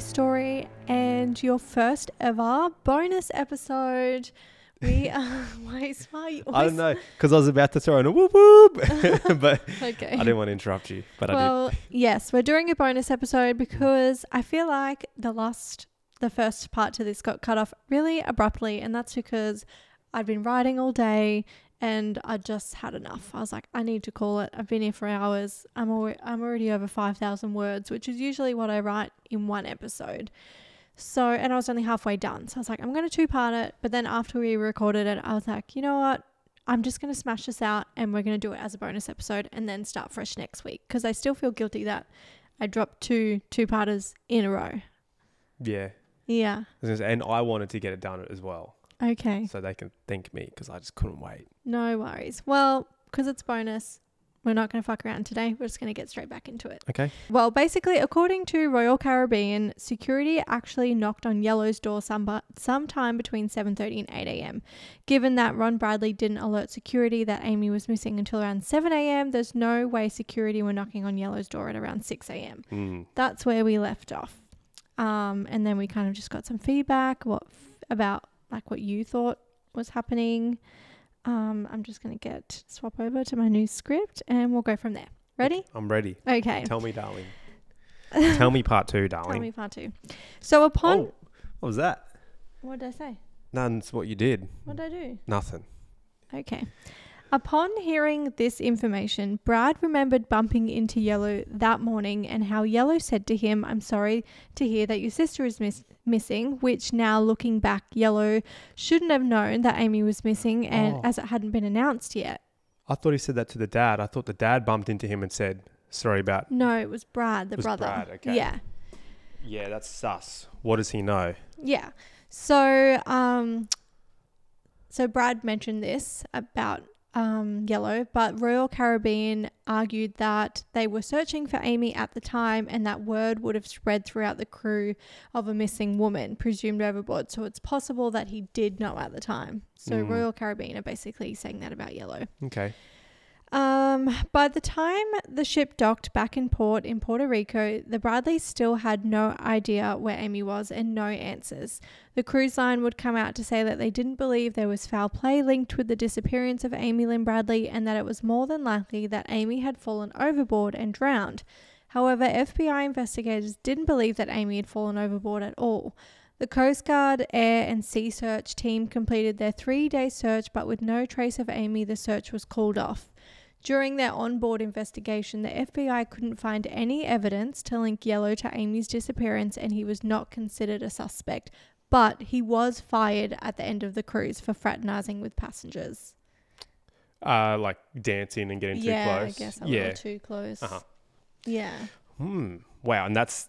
Story and your first ever bonus episode. We are. Why is why I don't know because I was about to throw in a whoop whoop, but Okay. I didn't want to interrupt you. But I well, yes, we're doing a bonus episode because I feel like the last, the first part to this got cut off really abruptly, and that's because I'd been writing all day and I just had enough. I was like, I need to call it. I've been here for hours. I'm al- I'm already over five thousand words, which is usually what I write in one episode. So, and I was only halfway done. So I was like, I'm going to two part it. But then after we recorded it, I was like, you know what? I'm just going to smash this out and we're going to do it as a bonus episode and then start fresh next week because I still feel guilty that I dropped two two parters in a row. Yeah. Yeah. I was gonna say, and I wanted to get it done as well, Okay. so they can thank me because I just couldn't wait. No worries. Well, because it's bonus, we're not going to fuck around today. We're just going to get straight back into it. Okay. Well, basically, according to Royal Caribbean, security actually knocked on Yellow's door some, sometime between 7:30 and 8 a.m. Given that Ron Bradley didn't alert security that Amy was missing until around 7 a.m., there's no way security were knocking on Yellow's door at around 6 a.m. Mm. That's where we left off. Um, and then we kind of just got some feedback what about like what you thought was happening. Um, I'm just gonna get swap over to my new script and we'll go from there. Ready? I'm ready. Okay. Tell me, darling. Tell me part two, darling. Tell me part two. So upon oh, what was that? what did I say? That's what you did. What did I do? Nothing. Okay. Upon hearing this information, Brad remembered bumping into Yellow that morning and how Yellow said to him, I'm sorry to hear that your sister is miss- missing, which now looking back, Yellow shouldn't have known that Amy was missing and Oh. as it hadn't been announced yet. I thought he said that to the dad. I thought the dad bumped into him and said, "Sorry about." No, it was Brad, the Was brother. Brad, okay. Yeah. Yeah, that's sus. What does he know? Yeah. So, um, so Brad mentioned this about um, Yellow, but Royal Caribbean argued that they were searching for Amy at the time and that word would have spread throughout the crew of a missing woman presumed overboard. So it's possible that he did know at the time. So Mm. Royal Caribbean are basically saying that about Yellow. Okay. Um, by the time the ship docked back in port in Puerto Rico, the Bradleys still had no idea where Amy was and no answers. The cruise line would come out to say that they didn't believe there was foul play linked with the disappearance of Amy Lynn Bradley and that it was more than likely that Amy had fallen overboard and drowned. However, FBI investigators didn't believe that Amy had fallen overboard at all. The Coast Guard, Air, and Sea Search team completed their three day search, but with no trace of Amy, the search was called off. During their onboard investigation, the FBI couldn't find any evidence to link Yellow to Amy's disappearance, and he was not considered a suspect. But he was fired at the end of the cruise for fraternizing with passengers. Uh, like dancing and getting yeah, too close. I guess a yeah. little too close. Uh-huh. Yeah, Hmm. Wow. And that's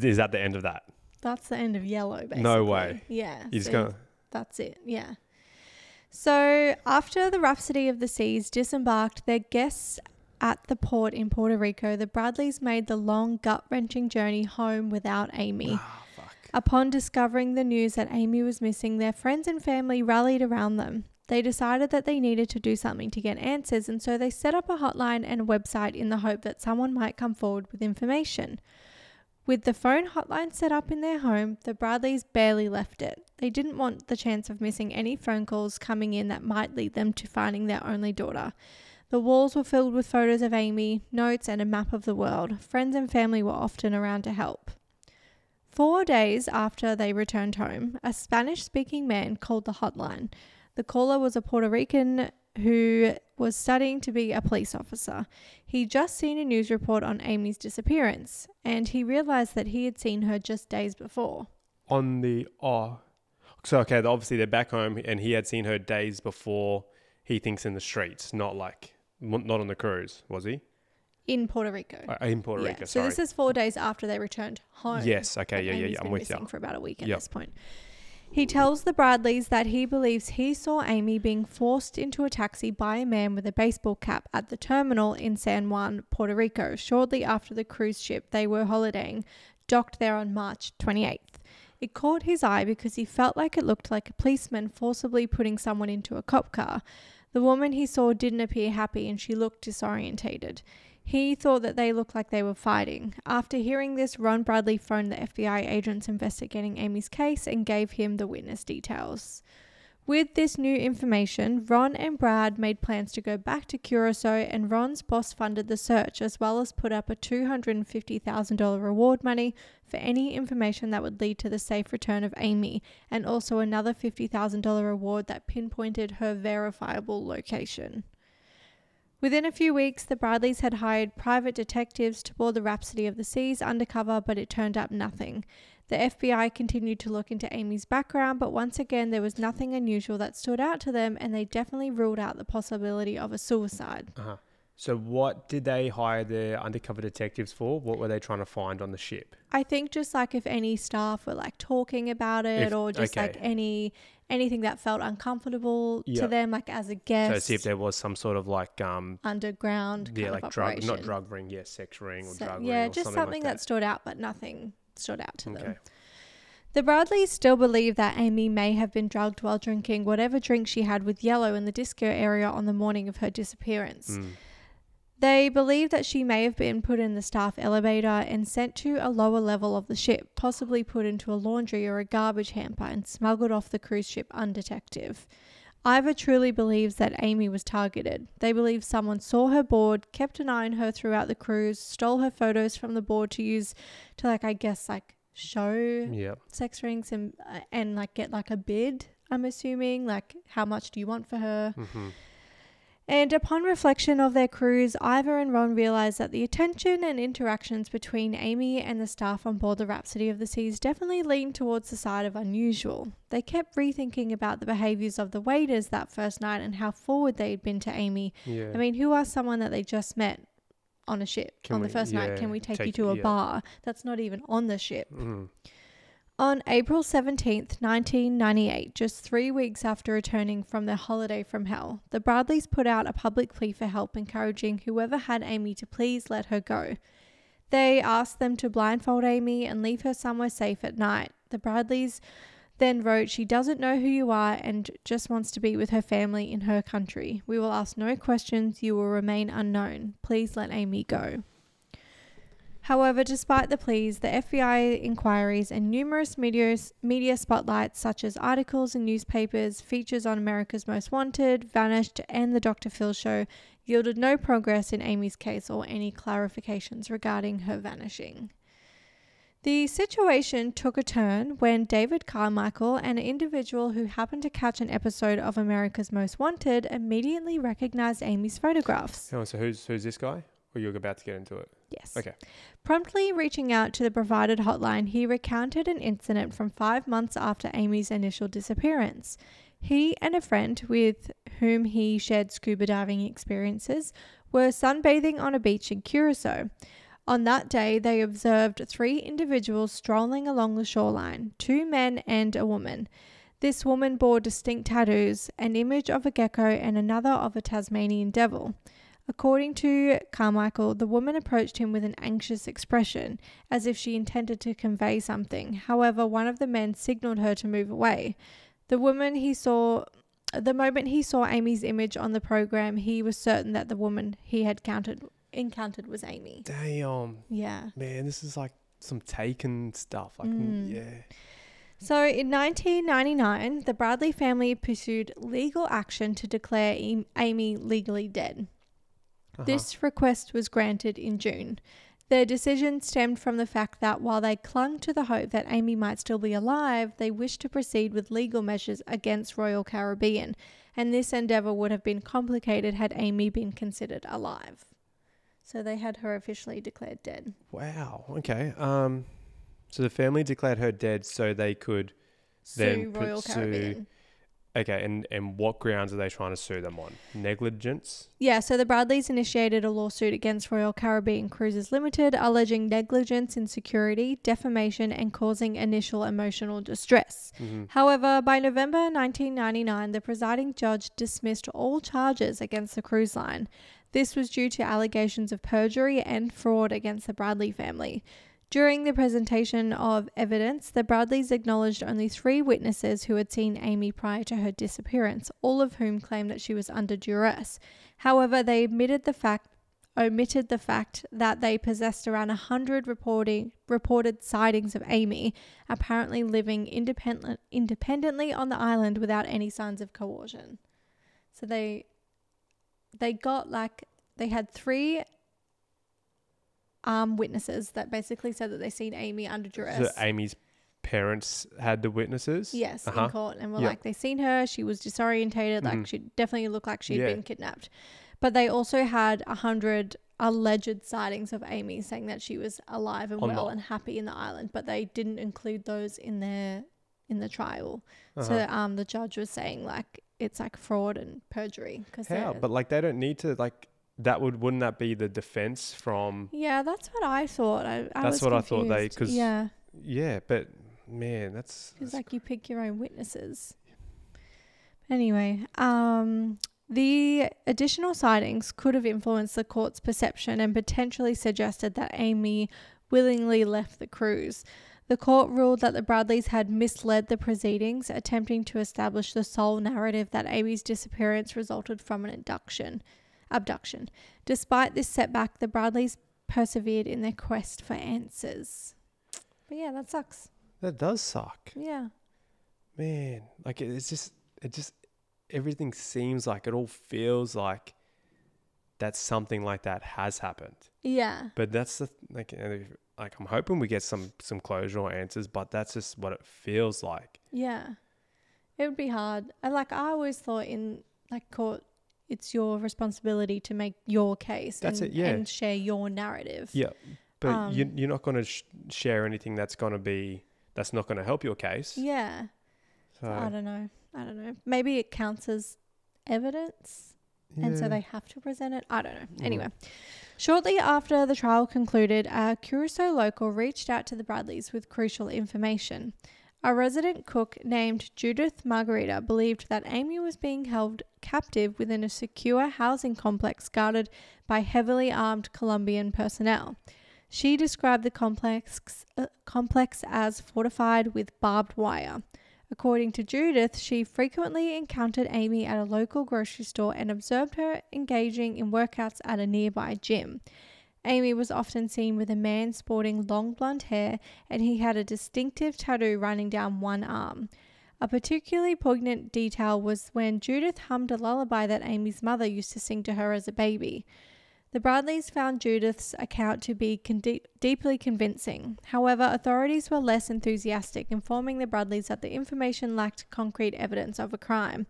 is that the end of that? that's the end of Yellow. Basically. No way. Yeah, You just so go. That's it, yeah. So, after the Rhapsody of the Seas disembarked their guests at the port in Puerto Rico, the Bradleys made the long, gut wrenching journey home without Amy. Ah, fuck. Upon discovering the news that Amy was missing, their friends and family rallied around them. They decided that they needed to do something to get answers, and so they set up a hotline and a website in the hope that someone might come forward with information. With the phone hotline set up in their home, the Bradleys barely left it. They didn't want the chance of missing any phone calls coming in that might lead them to finding their only daughter. The walls were filled with photos of Amy, notes, and a map of the world. Friends and family were often around to help. Four days after they returned home, a Spanish speaking man called the hotline. The caller was a Puerto Rican who was studying to be a police officer. He'd just seen a news report on Amy's disappearance, and he realized that he had seen her just days before. On the oh, so okay. Obviously they're back home, and he had seen her days before. He thinks in the streets, not like not on the cruise, was he? In Puerto Rico. Uh, in Puerto yeah. Rico. So this is four days after they returned home. yes. Okay. Yeah. Yeah. Yeah. I'm with you. for about a week at Yep. this point. He tells the Bradleys that he believes he saw Amy being forced into a taxi by a man with a baseball cap at the terminal in San Juan, Puerto Rico, shortly after the cruise ship they were holidaying docked there on March 28th. It caught his eye because he felt like it looked like a policeman forcibly putting someone into a cop car. The woman he saw didn't appear happy and she looked disorientated. He thought that they looked like they were fighting. After hearing this, Ron Bradley phoned the FBI agents investigating Amy's case and gave him the witness details. With this new information, Ron and Brad made plans to go back to Curacao, and Ron's boss funded the search as well as put up a $250,000 reward money for any information that would lead to the safe return of Amy, and also another $50,000 reward that pinpointed her verifiable location. Within a few weeks, the Bradleys had hired private detectives to board the Rhapsody of the Seas undercover, but it turned up nothing. The FBI continued to look into Amy's background, but once again, there was nothing unusual that stood out to them, and they definitely ruled out the possibility of a suicide. Uh-huh. So, what did they hire the undercover detectives for? What were they trying to find on the ship? I think just like if any staff were like talking about it, If- or just like any anything that felt uncomfortable Yeah. to them, like as a guest. So, see if there was some sort of like, um, underground yeah, like drug, not drug ring, yeah, sex ring or So- drug yeah, ring, yeah, just something, something like that stood out, but nothing stood out to them. The Bradleys still believe that Amy may have been drugged while drinking whatever drink she had with Yellow in the disco area on the morning of her disappearance. Mm. They believe that she may have been put in the staff elevator and sent to a lower level of the ship, possibly put into a laundry or a garbage hamper and smuggled off the cruise ship undetective. Iva truly believes that Amy was targeted. They believe someone saw her board, kept an eye on her throughout the cruise, stole her photos from the board to use to like I guess like show Yeah. sex rings and uh, and like get like a bid. I'm assuming like how much do you want for her? hmm And upon reflection of their cruise, Iva and Ron realized that the attention and interactions between Amy and the staff on board the Rhapsody of the Seas definitely leaned towards the side of unusual. They kept rethinking about the behaviors of the waiters that first night and how forward they had been to Amy. Yeah. I mean, who asked someone that they just met on a ship Can on the we- first night, can we take, you to a yeah. bar? That's not even on the ship. Mhm. On April 17th, 1998, just three weeks after returning from their holiday from hell, the Bradleys put out a public plea for help, encouraging whoever had Amy to please let her go. They asked them to blindfold Amy and leave her somewhere safe at night. The Bradleys then wrote, She doesn't know who you are and just wants to be with her family in her country. We will ask no questions. You will remain unknown. Please let Amy go. However, despite the pleas, the FBI inquiries and numerous media, media spotlights, such as articles in newspapers, features on America's Most Wanted, Vanished, and The Dr. Phil Show, yielded no progress in Amy's case or any clarifications regarding her vanishing. The situation took a turn when David Carmichael, an individual who happened to catch an episode of America's Most Wanted, immediately recognized Amy's photographs. Oh, so who's who's this guy? Or you're about to get into it? Yes. Okay. Promptly reaching out to the provided hotline, he recounted an incident from five months after Amy's initial disappearance. He and a friend with whom he shared scuba diving experiences were sunbathing on a beach in Curacao. On that day, they observed three individuals strolling along the shoreline two men and a woman. This woman bore distinct tattoos an image of a gecko and another of a Tasmanian devil. According to Carmichael, the woman approached him with an anxious expression, as if she intended to convey something. However, one of the men signaled her to move away. The woman he saw, the moment he saw Amy's image on the program, he was certain that the woman he had counted, encountered was Amy. Damn, Yeah. man, this is like some taken stuff. Like, Mm. yeah. So in 1999, the Bradley family pursued legal action to declare Amy legally dead. Uh-huh. This request was granted in June. Their decision stemmed from the fact that while they clung to the hope that Amy might still be alive, they wished to proceed with legal measures against Royal Caribbean, and this endeavour would have been complicated had Amy been considered alive. So they had her officially declared dead. Wow. Okay. Um, so the family declared her dead so they could. Then Sue Royal pursue- Caribbean. Okay, and and what grounds are they trying to sue them on? Negligence. Yeah, so the Bradleys initiated a lawsuit against Royal Caribbean Cruises Limited, alleging negligence in security, defamation, and causing initial emotional distress. Mm-hmm. However, by November 1999, the presiding judge dismissed all charges against the cruise line. This was due to allegations of perjury and fraud against the Bradley family. During the presentation of evidence, the Bradleys acknowledged only three witnesses who had seen Amy prior to her disappearance, all of whom claimed that she was under duress. However, they admitted the fact omitted the fact that they possessed around 100 reporting, reported sightings of Amy, apparently living independent, independently on the island without any signs of coercion. So they they got like they had three um witnesses that basically said that they seen Amy under duress. So Amy's parents had the witnesses. Yes, Uh-huh. in court, and were like they seen her. She was disorientated, like Mhm. she definitely looked like she'd Yeah. been kidnapped. But they also had a hundred alleged sightings of Amy, saying that she was alive and On well the- and happy in the island. But they didn't include those in their in the trial. Uh-huh. So um, the judge was saying like it's like fraud and perjury because How? But like they don't need to like that would wouldn't that be the defense from yeah, that's what I thought. I, I That's what I thought they- confused. 'cause yeah, yeah, but man, that's, Because that's like you pick your own witnesses. Anyway, um, the additional sightings could have influenced the court's perception and potentially suggested that Amy willingly left the cruise. The court ruled that the Bradleys had misled the proceedings, attempting to establish the sole narrative that Amy's disappearance resulted from an abduction. Abduction. Despite this setback, the Bradleys persevered in their quest for answers. But yeah, that sucks. that does suck. Yeah. Man, like it- it's just it just everything seems like it all feels like that something like that has happened. Yeah. But that's the like like I'm hoping we get some some closure or answers, but that's just what it feels like. Yeah. It would be hard. I like I always thought in like court it's your responsibility to make your case That's and, it, yeah. and share your narrative. Yeah, but you Um, you're not going to sh- share anything that's going to be that's not going to help your case. Yeah. So, I don't know. I don't know. Maybe it counts as evidence and so they have to present it. I don't know. Mm. Anyway, shortly after the trial concluded, a Curacao local reached out to the Bradleys with crucial information. A resident cook named Judith Margarita believed that Amy was being held captive within a secure housing complex guarded by heavily armed Colombian personnel. She described the complex, uh, complex as fortified with barbed wire. According to Judith, she frequently encountered Amy at a local grocery store and observed her engaging in workouts at a nearby gym. Amy was often seen with a man sporting long blonde hair, and he had a distinctive tattoo running down one arm. A particularly poignant detail was when Judith hummed a lullaby that Amy's mother used to sing to her as a baby. The Bradleys found Judith's account to be con- deeply convincing. However, authorities were less enthusiastic, informing the Bradleys that the information lacked concrete evidence of a crime.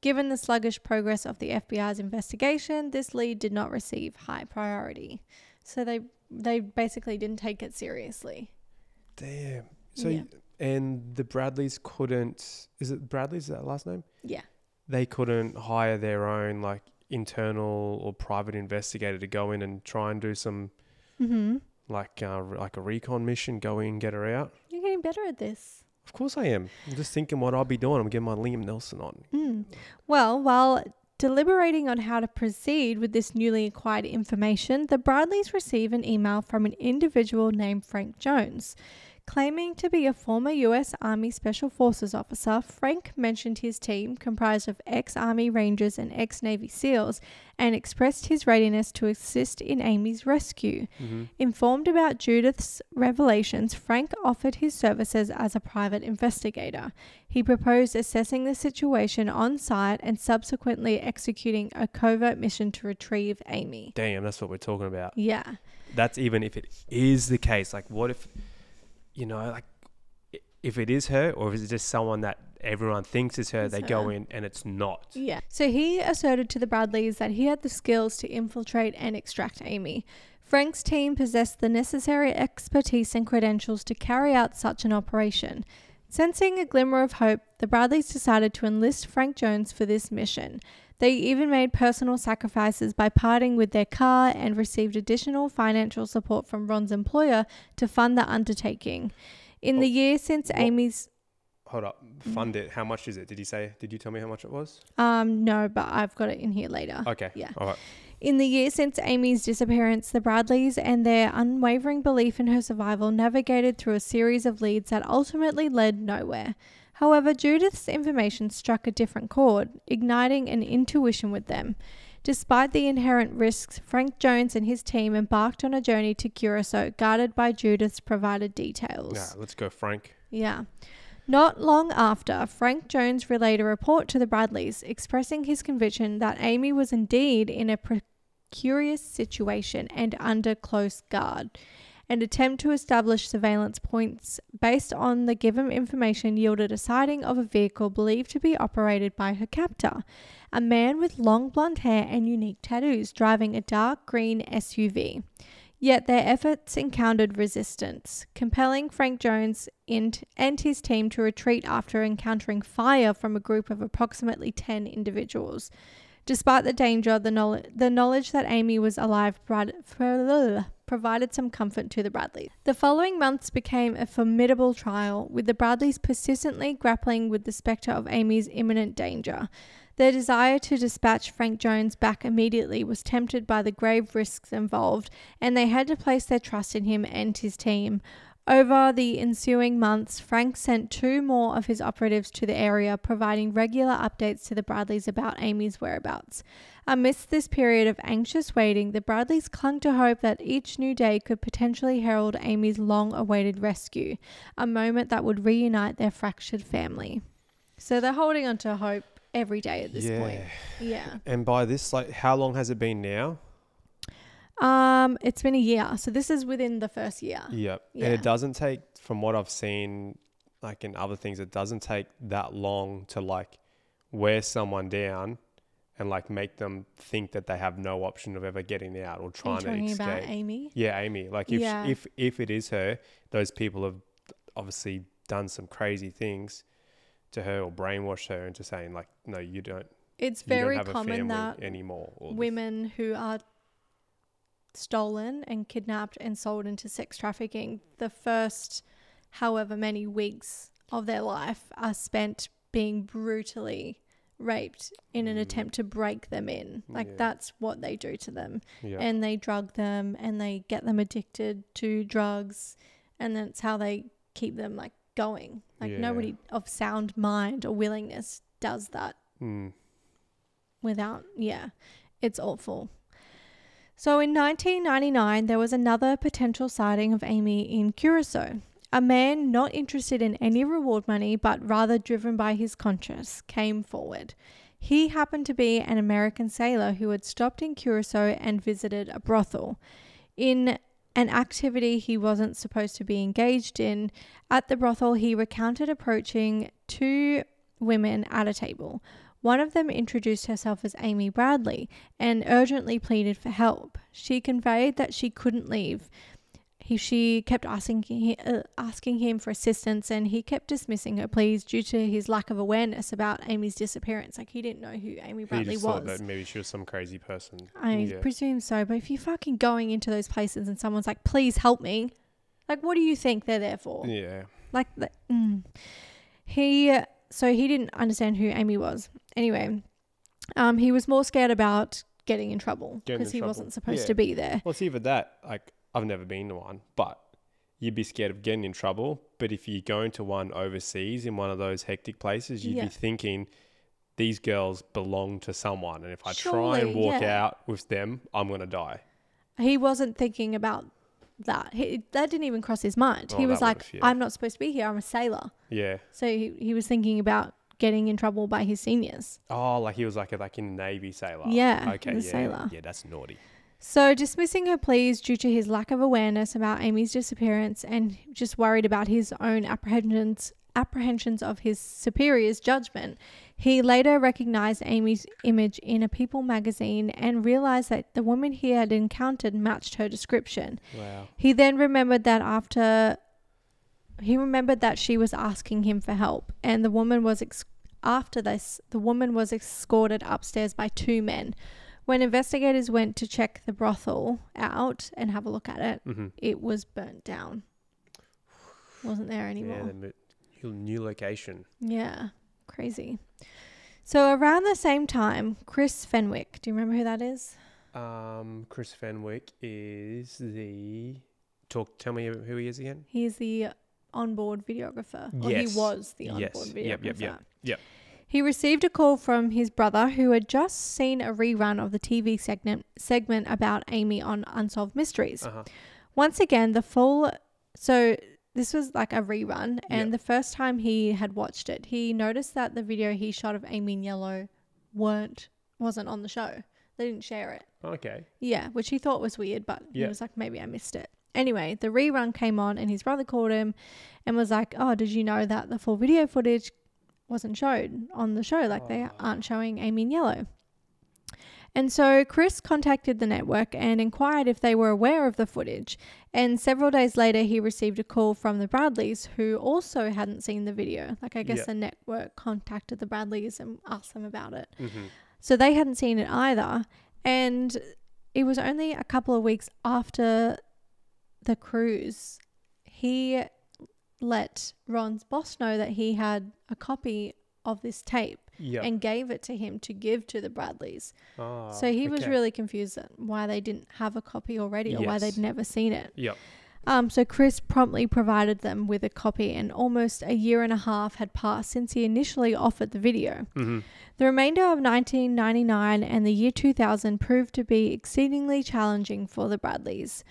Given the sluggish progress of the FBI's investigation, this lead did not receive high priority. So they they basically didn't take it seriously. Damn. So Yeah. and the Bradleys couldn't. Is it Bradleys? Is that last name? Yeah. They couldn't hire their own like internal or private investigator to go in and try and do some Mm-hmm. like uh, like a recon mission. Go in, get her out. You're getting better at this. Of course I am. I'm just thinking what I'll be doing. I'm getting my Liam Neeson on. Mm. Well, while deliberating on how to proceed with this newly acquired information, the Bradleys receive an email from an individual named Frank Jones. Claiming to be a former U.S. Army Special Forces officer, Frank mentioned his team, comprised of ex Army Rangers and ex Navy SEALs, and expressed his readiness to assist in Amy's rescue. Mm-hmm. Informed about Judith's revelations, Frank offered his services as a private investigator. He proposed assessing the situation on site and subsequently executing a covert mission to retrieve Amy. Damn, that's what we're talking about. Yeah. That's even if it is the case. Like, what if, you know, like, if it is her, or is it just someone that everyone thinks is her? It's they go in and it's not. Yeah. So he asserted to the Bradleys that he had the skills to infiltrate and extract Amy. Frank's team possessed the necessary expertise and credentials to carry out such an operation. Sensing a glimmer of hope, the Bradleys decided to enlist Frank Jones for this mission. They even made personal sacrifices by parting with their car and received additional financial support from Ron's employer to fund the undertaking. In the Oh, year since Amy's Hold up, fund it. How much is it? Did you say? Did you tell me how much it was? um no, but I've got it in here later. Okay. Yeah. All right. In the year since Amy's disappearance, the Bradleys and their unwavering belief in her survival navigated through a series of leads that ultimately led nowhere. However, Judith's information struck a different chord, igniting an intuition with them. Despite the inherent risks, Frank Jones and his team embarked on a journey to Curacao, guided by Judith's provided details. Yeah, let's go, Frank. Yeah. Not long after, Frank Jones relayed a report to the Bradleys expressing his conviction that Amy was indeed in a precarious situation and under close guard. An attempt to establish surveillance points based on the given information yielded a sighting of a vehicle believed to be operated by her captor, a man with long blonde hair and unique tattoos driving a dark green SUV. Yet their efforts encountered resistance, compelling Frank Jones and his team to retreat after encountering fire from a group of approximately 10 individuals. Despite the danger, the, knowledge, the knowledge that Amy was alive provided some comfort to the Bradleys. The following months became a formidable trial, with the Bradleys persistently grappling with the spectre of Amy's imminent danger. Their desire to dispatch Frank Jones back immediately was tempted by the grave risks involved, and they had to place their trust in him and his team. Over the ensuing months, Frank sent two more of his operatives to the area, providing regular updates to the Bradleys about Amy's whereabouts. Amidst this period of anxious waiting, the Bradleys clung to hope that each new day could potentially herald Amy's long awaited rescue, a moment that would reunite their fractured family. So they're holding on to hope every day at this yeah. point. Yeah. And by this, like, how long has it been now? Um, it's been a year. So this is within the first year. Yep. Yeah. And it doesn't take, from what I've seen, like in other things, it doesn't take that long to like wear someone down and like make them think that they have no option of ever getting out or trying to escape. about Amy? Yeah, Amy. Like if Yeah. if if it is her, those people have obviously done some crazy things to her or brainwashed her into saying like, no, you don't. It's you very don't common that anymore. Women who are stolen and kidnapped and sold into sex trafficking, the first however many weeks of their life are spent being brutally raped in an Mm. attempt to break them in. Like Yeah. that's what they do to them. Yeah. And they drug them and they get them addicted to drugs and that's how they keep them like going. Like Yeah. nobody of sound mind or willingness does that Mm. without yeah it's awful so in 1999 there was another potential sighting of amy in curacao a man not interested in any reward money but rather driven by his conscience came forward. He happened to be an american sailor who had stopped in curacao and visited a brothel. In an activity he wasn't supposed to be engaged in at the brothel he recounted approaching two women at a table one of them introduced herself as Amy Bradley and urgently pleaded for help. She conveyed that she couldn't leave. He, she kept asking he, uh, asking him for assistance, and he kept dismissing her pleas due to his lack of awareness about Amy's disappearance. Like he didn't know who Amy He Bradley just thought was. that maybe she was some crazy person. I yeah. presume so, but if you're fucking going into those places and someone's like, "Please help me," like what do you think they're there for? yeah. Like, the, mm. he, so he didn't understand who Amy was. Anyway, um, he was more scared about getting in trouble Getting in because he trouble. wasn't supposed Yeah. to be there. Well, it's either that, like, I've never been to one, but you'd be scared of getting in trouble. But if you're going to one overseas in one of those hectic places, you'd Yeah. be thinking, these girls belong to someone. And if I try and Surely, walk yeah. out with them, I'm going to die. He wasn't thinking about that. He, that didn't even cross his mind. Oh, he was like, yeah. "I'm not supposed to be here. I'm a sailor." Yeah. So he, he was thinking about getting in trouble by his seniors. Oh, like he was like a, like in Navy sailor. Yeah, Okay. Yeah. sailor. Yeah, that's naughty. So, dismissing her pleas due to his lack of awareness about Amy's disappearance and just worried about his own apprehensions apprehensions of his superior's judgment, he later recognized Amy's image in a People magazine and realized that the woman he had encountered matched her description. Wow. He then remembered that after he remembered that she was asking him for help, and the woman was ex- after this, the woman was escorted upstairs by two men. When investigators went to check the brothel out and have a look at it, Mm-hmm. it was burnt down. Wasn't there anymore. mo- new- new location. Yeah, crazy. So around the same time, Chris Fenwick, do you remember who that is? Um, Chris Fenwick is the talk. Tell me who he is again. He's the onboard videographer. Or Yes. he was the onboard Yes. videographer. Yep, yep, yep, yep. He received a call from his brother who had just seen a rerun of the TV segment segment about Amy on Unsolved Mysteries. Uh-huh. Once again, the full so this was like a rerun and the first time he had watched it, he noticed that the video he shot of Amy in yellow weren't wasn't on the show. They didn't share it. Okay. Yeah, which he thought was weird, but he Yeah. was like, maybe I missed it. Anyway, the rerun came on, and his brother called him and was like, Oh, did you know that the full video footage wasn't showed on the show? Like, they Oh. aren't showing Amy in yellow. And so Chris contacted the network and inquired if they were aware of the footage. And several days later, he received a call from the Bradleys, who also hadn't seen the video. Like, I guess Yeah. the network contacted the Bradleys and asked them about it. Mm-hmm. So they hadn't seen it either. And it was only a couple of weeks after the cruise, he let Ron's boss know that he had a copy of this tape Yeah. and gave it to him to give to the Bradleys. Ah, so he was okay. really confused why they didn't have a copy already or why they'd never seen it. Yep. Um, so Chris promptly provided them with a copy, and almost a year and a half had passed since he initially offered the video. Mm-hmm. The remainder of 1999 and the year 2000 proved to be exceedingly challenging for the Bradleys.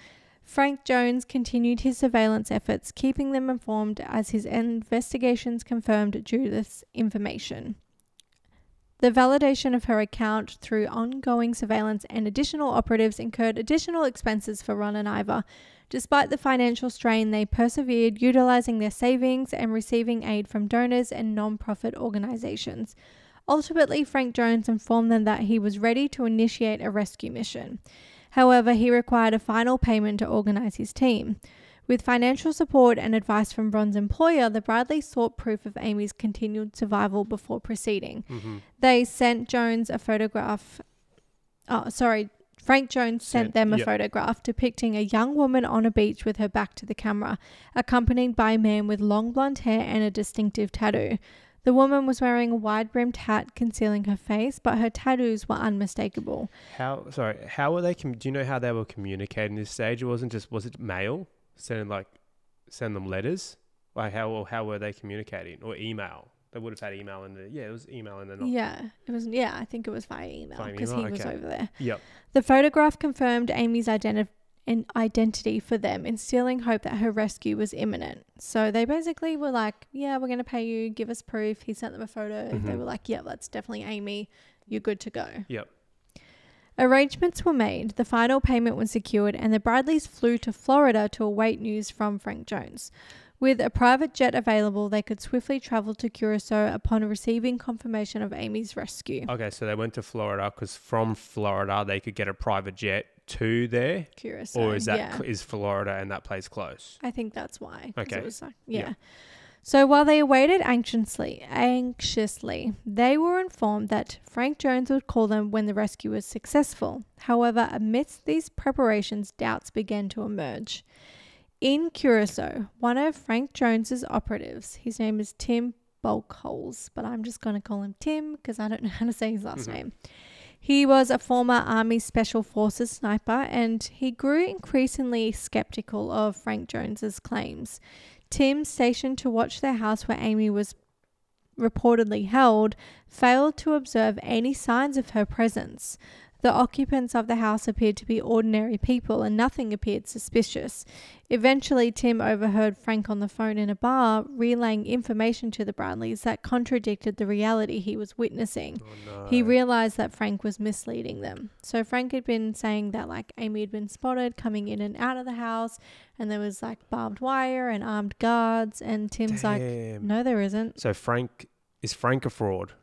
Frank Jones continued his surveillance efforts, keeping them informed as his investigations confirmed Judith's information. The validation of her account through ongoing surveillance and additional operatives incurred additional expenses for Ron and Iva. Despite the financial strain, they persevered, utilizing their savings and receiving aid from donors and non-profit organizations. Ultimately, Frank Jones informed them that he was ready to initiate a rescue mission. However, he required a final payment to organize his team. With financial support and advice from Ron's employer, the Bradleys sought proof of Amy's continued survival before proceeding. Mm-hmm. They sent Jones a photograph. Oh, sorry. Frank Jones sent Sent- them a yep. photograph depicting a young woman on a beach with her back to the camera, accompanied by a man with long blonde hair and a distinctive tattoo. The woman was wearing a wide brimmed hat concealing her face, but her tattoos were unmistakable. How? Sorry. How were they? Com- do you know how they were communicating this stage? It wasn't just. Was it mail? Sending like, send them letters. Like how? Or how were they communicating? Or email? They would have had email in the. Yeah, it was email in the. Not, Yeah, it was. Yeah, I think it was via email because he email, was over there. Yep. The photograph confirmed Amy's identi- an identity for them, instilling hope that her rescue was imminent. So they basically were like, "Yeah, we're going to pay you. Give us proof." He sent them a photo. They Mhm. were like, "Yeah, that's definitely Amy. You're good to go." Yep. Arrangements were made, the final payment was secured, and the Bradleys flew to Florida to await news from Frank Jones. With a private jet available, they could swiftly travel to Curacao upon receiving confirmation of Amy's rescue. Okay, so they went to Florida because from Florida they could get a private jet to there, Curacao. or is that yeah. is Florida and that place close? I think that's why. 'cause Okay. It was like, yeah. Yeah. So while they awaited anxiously, anxiously, they were informed that Frank Jones would call them when the rescue was successful. However, amidst these preparations, doubts began to emerge. In Curacao, one of Frank Jones's operatives, his name is Tim Bulkholes, but I'm just going to call him Tim because I don't know how to say his last Mhm. name. He was a former Army Special Forces sniper and he grew increasingly skeptical of Frank Jones's claims. Tim, stationed to watch their house where Amy was reportedly held, failed to observe any signs of her presence. The occupants of the house appeared to be ordinary people and nothing appeared suspicious. Eventually, Tim overheard Frank on the phone in a bar relaying information to the Bradleys that contradicted the reality he was witnessing. Oh, no. He realized that Frank was misleading them. So Frank had been saying that like Amy had been spotted coming in and out of the house and there was like barbed wire and armed guards and Tim's like no there isn't. So Frank is Frank a fraud?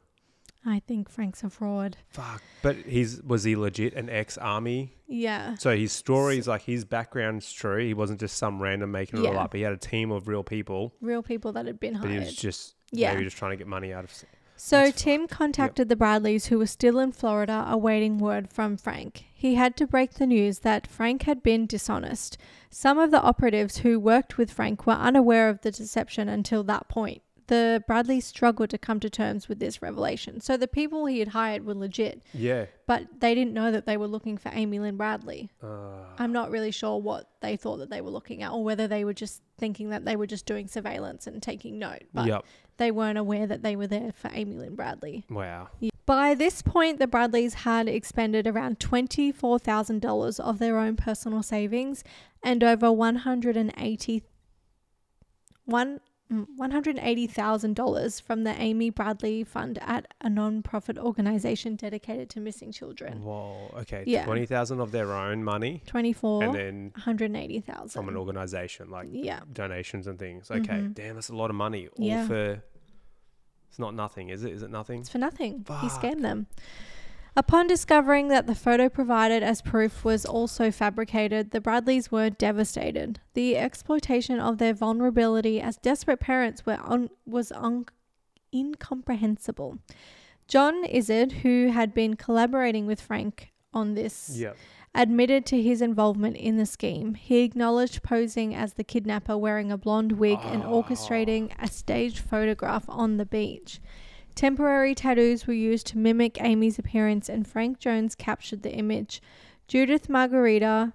I think Frank's a fraud. Fuck. But he's was he legit an ex army? Yeah. So his stories, like his background's true. He wasn't just some random making it all Yeah. up. He had a team of real people, Real people that had been but he hired. was just Yeah. maybe just trying to get money out of. s- So That's Tim contacted the Bradleys, who were still in Florida awaiting word from Frank. He had to break the news that Frank had been dishonest. Some of the operatives who worked with Frank were unaware of the deception until that point. The Bradleys struggled to come to terms with this revelation. So the people he had hired were legit, Yeah. but they didn't know that they were looking for Amy Lynn Bradley. Uh, I'm not really sure what they thought that they were looking at or whether they were just thinking that they were just doing surveillance and taking note, but yep. they weren't aware that they were there for Amy Lynn Bradley. Wow. By this point, the Bradleys had expended around $24,000 of their own personal savings and over 180 one mm, $180,000 from the Amy Bradley Fund at a non-profit organization dedicated to missing children. Whoa. Okay. Yeah. Twenty thousand of their own money, 24 and then 180,000. from an organization like Yeah. donations and things. Okay. Mhm. Damn, that's a lot of money. All Yeah. for. It's not nothing, is it? Is it nothing? It's for nothing. He Fuck. scammed them. Upon discovering that the photo provided as proof was also fabricated, the Bradleys were devastated. The exploitation of their vulnerability as desperate parents were un- was un- incomprehensible. John Izzard, who had been collaborating with Frank on this, Yep. admitted to his involvement in the scheme. He acknowledged posing as the kidnapper wearing a blonde wig and Oh. orchestrating a staged photograph on the beach. Temporary tattoos were used to mimic Amy's appearance, and Frank Jones captured the image. Judith Margarita,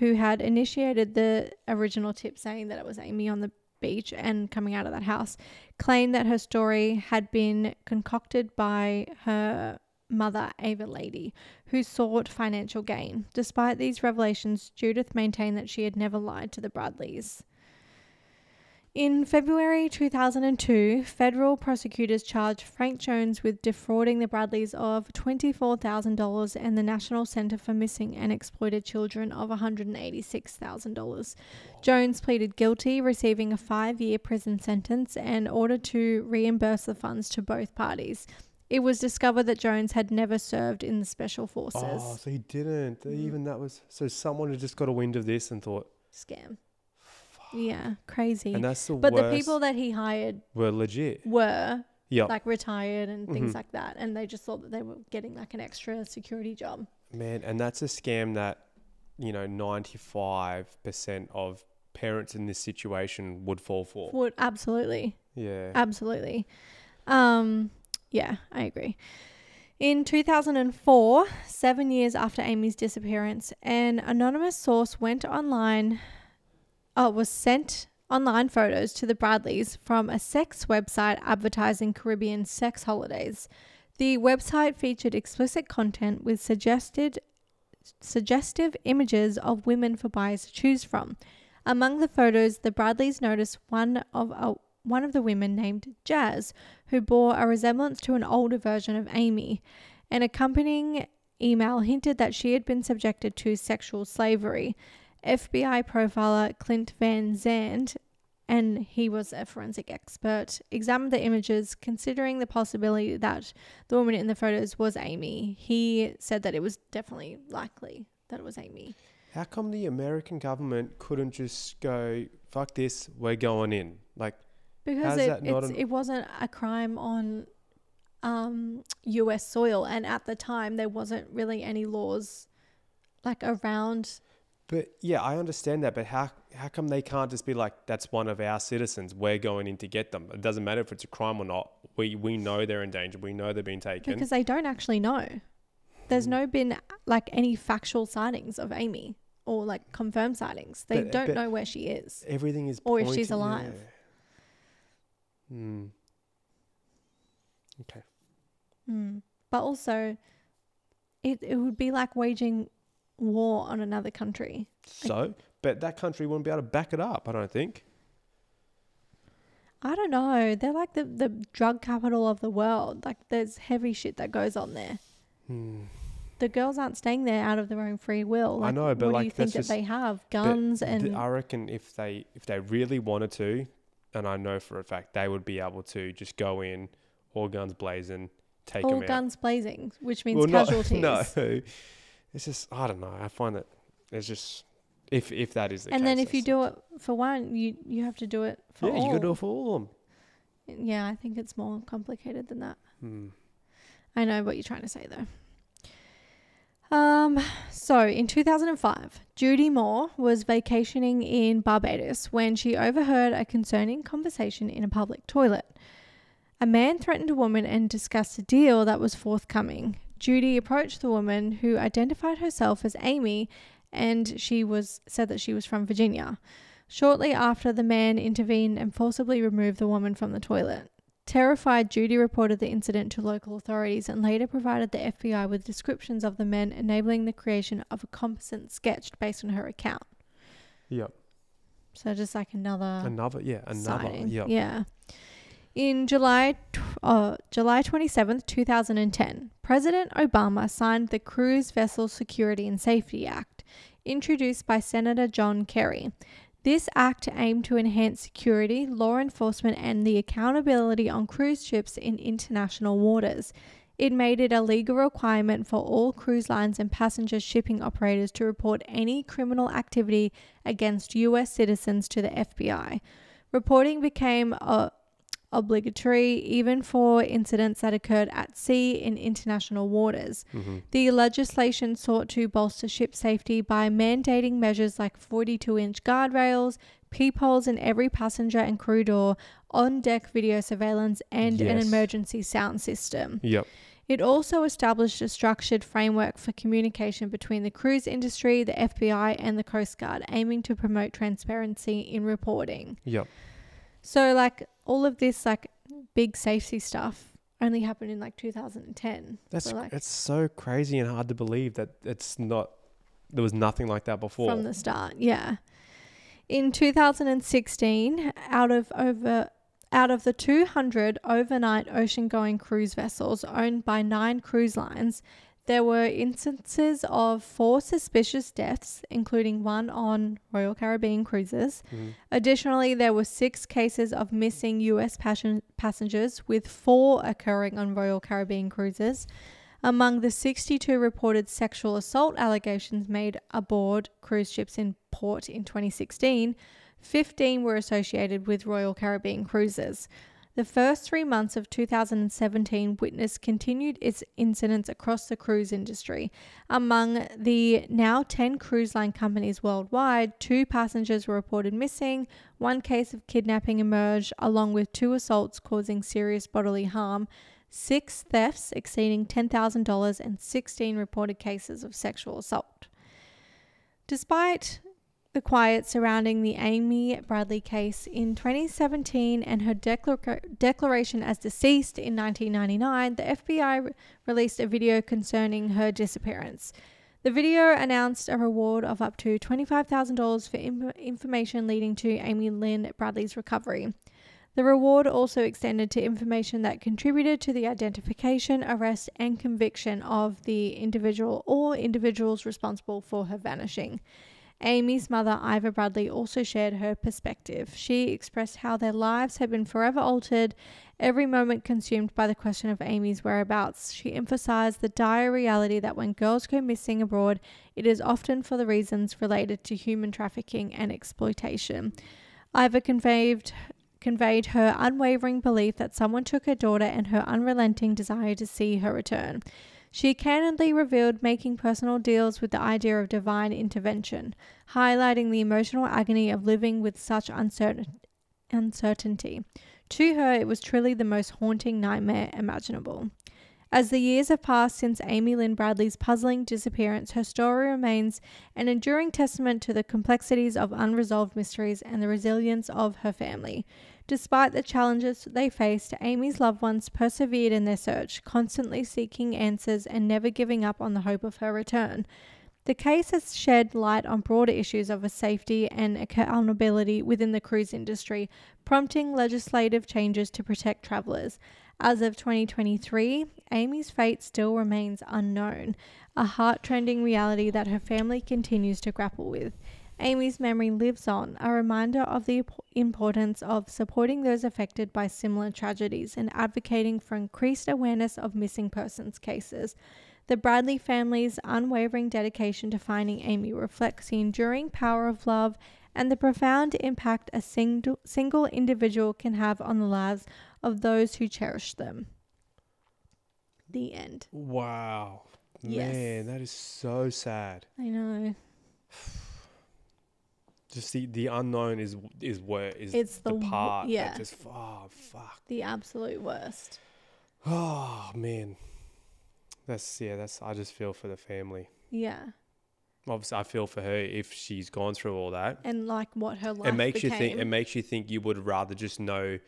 who had initiated the original tip saying that it was Amy on the beach and coming out of that house, claimed that her story had been concocted by her mother, Ava Lady, who sought financial gain. Despite these revelations, Judith maintained that she had never lied to the Bradleys. In February 2002, federal prosecutors charged Frank Jones with defrauding the Bradleys of $24,000 and the National Center for Missing and Exploited Children of $186,000. Jones pleaded guilty, receiving a five year prison sentence and ordered to reimburse the funds to both parties. It was discovered that Jones had never served in the Special Forces. Oh, so he didn't. Mm. Even that was so. Someone had just got a wind of this and thought, Scam. Yeah, crazy. and that's the But the people that he hired were legit. were Yep. like retired and things Mhm. like that, and they just thought that they were getting like an extra security job. Man, and that's a scam that, you know, 95% of parents in this situation would fall for. Would absolutely, Yeah. absolutely. Um, yeah, I agree. In 2004, seven years after Amy's disappearance, an anonymous source went online, oh, was sent online photos to the Bradleys from a sex website advertising Caribbean sex holidays. The website featured explicit content with suggested suggestive images of women for buyers to choose from. Among the photos, the Bradleys noticed one of a, one of the women named Jazz, who bore a resemblance to an older version of Amy. An accompanying email hinted that she had been subjected to sexual slavery. FBI profiler Clint Van Zandt, and he was a forensic expert, examined the images, considering the possibility that the woman in the photos was Amy. He said that it was definitely likely that it was Amy. How come the American government couldn't just go, fuck this, we're going in? Like, Because it, it's, an- it wasn't a crime on um, US soil, and at the time there wasn't really any laws like around. But yeah, I understand that, but how how come they can't just be like, that's one of our citizens, we're going in to get them? It doesn't matter if it's a crime or not. We we know they're in danger. We know they're being taken. Because they don't actually know. There's Hmm. no been like any factual sightings of Amy or like confirmed sightings. They But- don't but- know where she is. Everything is Or if she's alive. yeah. Hmm. Okay. Mm. But also, it it would be like waging war on another country. So, but that country wouldn't be able to back it up. I don't think. I don't know. They're like the, the drug capital of the world. Like there's heavy shit that goes on there. Hmm. The girls aren't staying there out of their own free will. I know, but what like, do you think that they have? Guns th- and I reckon if they if they really wanted to, and I know for a fact they would be able to just go in, all guns blazing, take all them out. guns blazing, which means Well, casualties. No, it's just I don't know. I find that it's just if if that is the and case. then if you do it for one, you you have to do it for yeah, all. you got to do it for all of them. Yeah, I think it's more complicated than that. Hmm. I know what you're trying to say though. Um, so in 2005, Judy Moore was vacationing in Barbados when she overheard a concerning conversation in a public toilet. A man threatened a woman and discussed a deal that was forthcoming. Judy approached the woman who identified herself as Amy and she was said that she was from Virginia. Shortly after the man intervened and forcibly removed the woman from the toilet. Terrified, Judy reported the incident to local authorities and later provided the FBI with descriptions of the men, enabling the creation of a composite sketch based on her account. Yep. So just like another Another, yeah, another. sighting. Yep. Yeah. In July, uh, July 27th, 2010, President Obama signed the Cruise Vessel Security and Safety Act, introduced by Senator John Kerry. This act aimed to enhance security, law enforcement, and the accountability on cruise ships in international waters. It made it a legal requirement for all cruise lines and passenger shipping operators to report any criminal activity against U.S. citizens to the FBI. Reporting became uh, obligatory even for incidents that occurred at sea in international waters. hmm The legislation sought to bolster ship safety by mandating measures like 42 inch guardrails, peepholes in every passenger and crew door, on deck video surveillance, and an emergency sound system. Yep. It also established a structured framework for communication between the cruise industry, the FBI, and the Coast Guard, aiming to promote transparency in reporting. Yep. So, like, all of this, like, big safety stuff only happened in like 2010. That's So, like, it's so crazy and hard to believe that it's not. There was nothing like that before. from the start. Yeah. In 2016, out of over out of the 200 overnight ocean-going cruise vessels owned by 9 cruise lines, there were instances of four suspicious deaths, including one on Royal Caribbean cruises. Mhm. Additionally, there were 6 cases of missing US passion- passengers with 4 occurring on Royal Caribbean cruises. Among the 62 reported sexual assault allegations made aboard cruise ships in port in 2016, 15 were associated with Royal Caribbean cruises. The first three months of 2017 witnessed continued its incidents across the cruise industry. Among the now 10 cruise line companies worldwide, two passengers were reported missing, one case of kidnapping emerged, along with two assaults causing serious bodily harm, six thefts exceeding $10,000, and 16 reported cases of sexual assault. Despite the quiet surrounding the Amy Bradley case in 2017 and her declar- declaration as deceased in 1999, the FBI re- released a video concerning her disappearance. The video announced a reward of up to $25,000 for information leading to Amy Lynn Bradley's recovery. The reward also extended to information that contributed to the identification, arrest, and conviction of the individual or individuals responsible for her vanishing. Amy's mother, Iva Bradley, also shared her perspective. She expressed how their lives had been forever altered, every moment consumed by the question of Amy's whereabouts. She emphasized the dire reality that when girls go missing abroad, it is often for the reasons related to human trafficking and exploitation. Iva conveyed conveyed her unwavering belief that someone took her daughter and her unrelenting desire to see her return. She candidly revealed making personal deals with the idea of divine intervention, highlighting the emotional agony of living with such uncertain- uncertainty. To her, it was truly the most haunting nightmare imaginable. As the years have passed since Amy Lynn Bradley's puzzling disappearance, her story remains an enduring testament to the complexities of unresolved mysteries and the resilience of her family. Despite the challenges they faced, Amy's loved ones persevered in their search, constantly seeking answers and never giving up on the hope of her return. The case has shed light on broader issues of safety and accountability within the cruise industry, prompting legislative changes to protect travelers. As of 2023, Amy's fate still remains unknown, a heart-trending reality that her family continues to grapple with. Amy's memory lives on, a reminder of the importance of supporting those affected by similar tragedies and advocating for increased awareness of missing persons cases. The Bradley family's unwavering dedication to finding Amy reflects the enduring power of love and the profound impact a single, single individual can have on the lives of those who cherish them. The end. Wow. Yes. man, that is so sad. I know. Just the, the unknown is is where is It's the the, part yeah. that just oh fuck. The absolute worst. Oh man. That's yeah, that's I just feel for the family. Yeah. Obviously I feel for her if she's gone through all that. And like what her life it makes became. you think it makes you think you would rather just know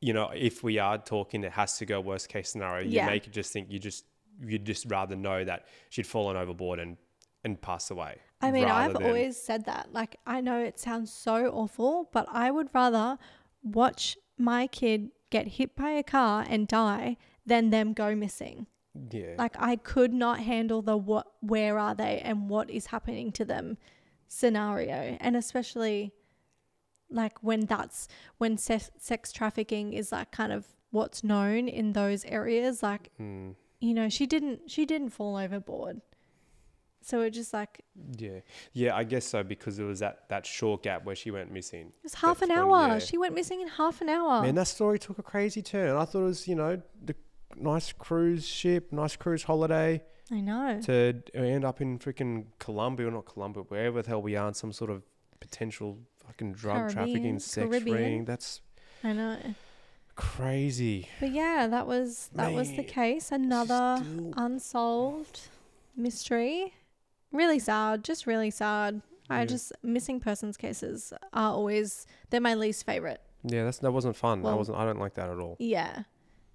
you know, if we are talking it has to go worst case scenario, you Yeah. make it just think you just you'd just rather know that she'd fallen overboard and and pass away. I mean, I've than- always said that. Like, I know it sounds so awful, but I would rather watch my kid get hit by a car and die than them go missing. Yeah. Like, I could not handle the what, where are they and what is happening to them scenario. And especially like when that's when sex, sex trafficking is like kind of what's known in those areas. Like, Mm, you know, she didn't, she didn't fall overboard. So it just like, yeah. Yeah, I guess so because it was that that short gap where she went missing. It was half an hour. yeah. She went missing in half an hour. Man, that story took a crazy turn. I thought it was, you know, the nice cruise ship, nice cruise holiday I know. to end up in freaking Colombia, or not Colombia, wherever the hell we are, in some sort of potential fucking drug Caribbean, trafficking, sex Caribbean. ring. That's I know. crazy. But yeah, that was that was the case. Another unsolved mystery. Really sad. Just really sad. I Yeah. just missing persons cases are always they're my least favorite. yeah, that's that wasn't fun. I wasn't. I don't like that at all. Yeah.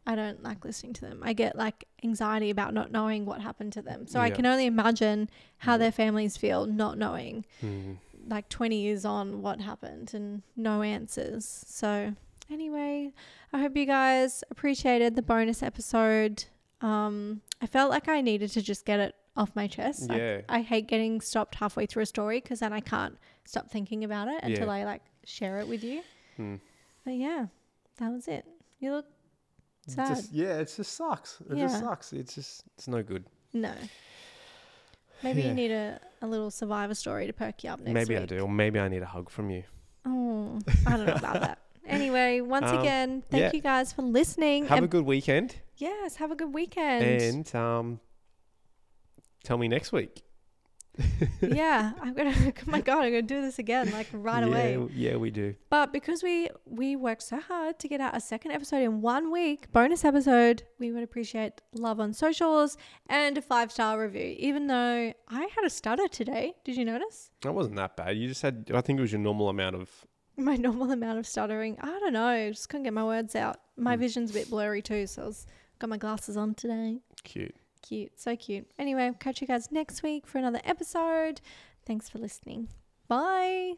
I don't like listening to them. I get like anxiety about not knowing what happened to them. So I can only imagine how Yeah. their families feel not knowing. Mm. like 20 years on what happened and no answers. So, anyway, I hope you guys appreciated the bonus episode. Um, I felt like I needed to just get it off my chest. Like, Yeah. I hate getting stopped halfway through a story because then I can't stop thinking about it until Yeah. I like share it with you. Mm. But yeah, that was it. You look sad. Just, yeah, it just sucks. It Yeah. just sucks. It's just it's no good. no. Maybe Yeah. you need a, a little survivor story to perk you up next maybe I do, or maybe I need a hug from you. Oh, I don't know about that. Anyway, once Um, again, thank you guys for listening. Have a good weekend, yes, have a good weekend. and um, tell me next week. yeah, I'm gonna. Oh my god, I'm gonna do this again, like right yeah, away. Yeah, we do. But because we we worked so hard to get out a second episode in one week, bonus episode, we would appreciate love on socials and a five star review. Even though I had a stutter today, did you notice? That wasn't that bad. You just had. I think it was your normal amount of. My normal amount of stuttering. I don't know. Just couldn't get my words out. My Mm. vision's a bit blurry too, so I was got my glasses on today. Cute. Cute, so cute. Anyway, catch you guys next week for another episode. Thanks for listening. Bye.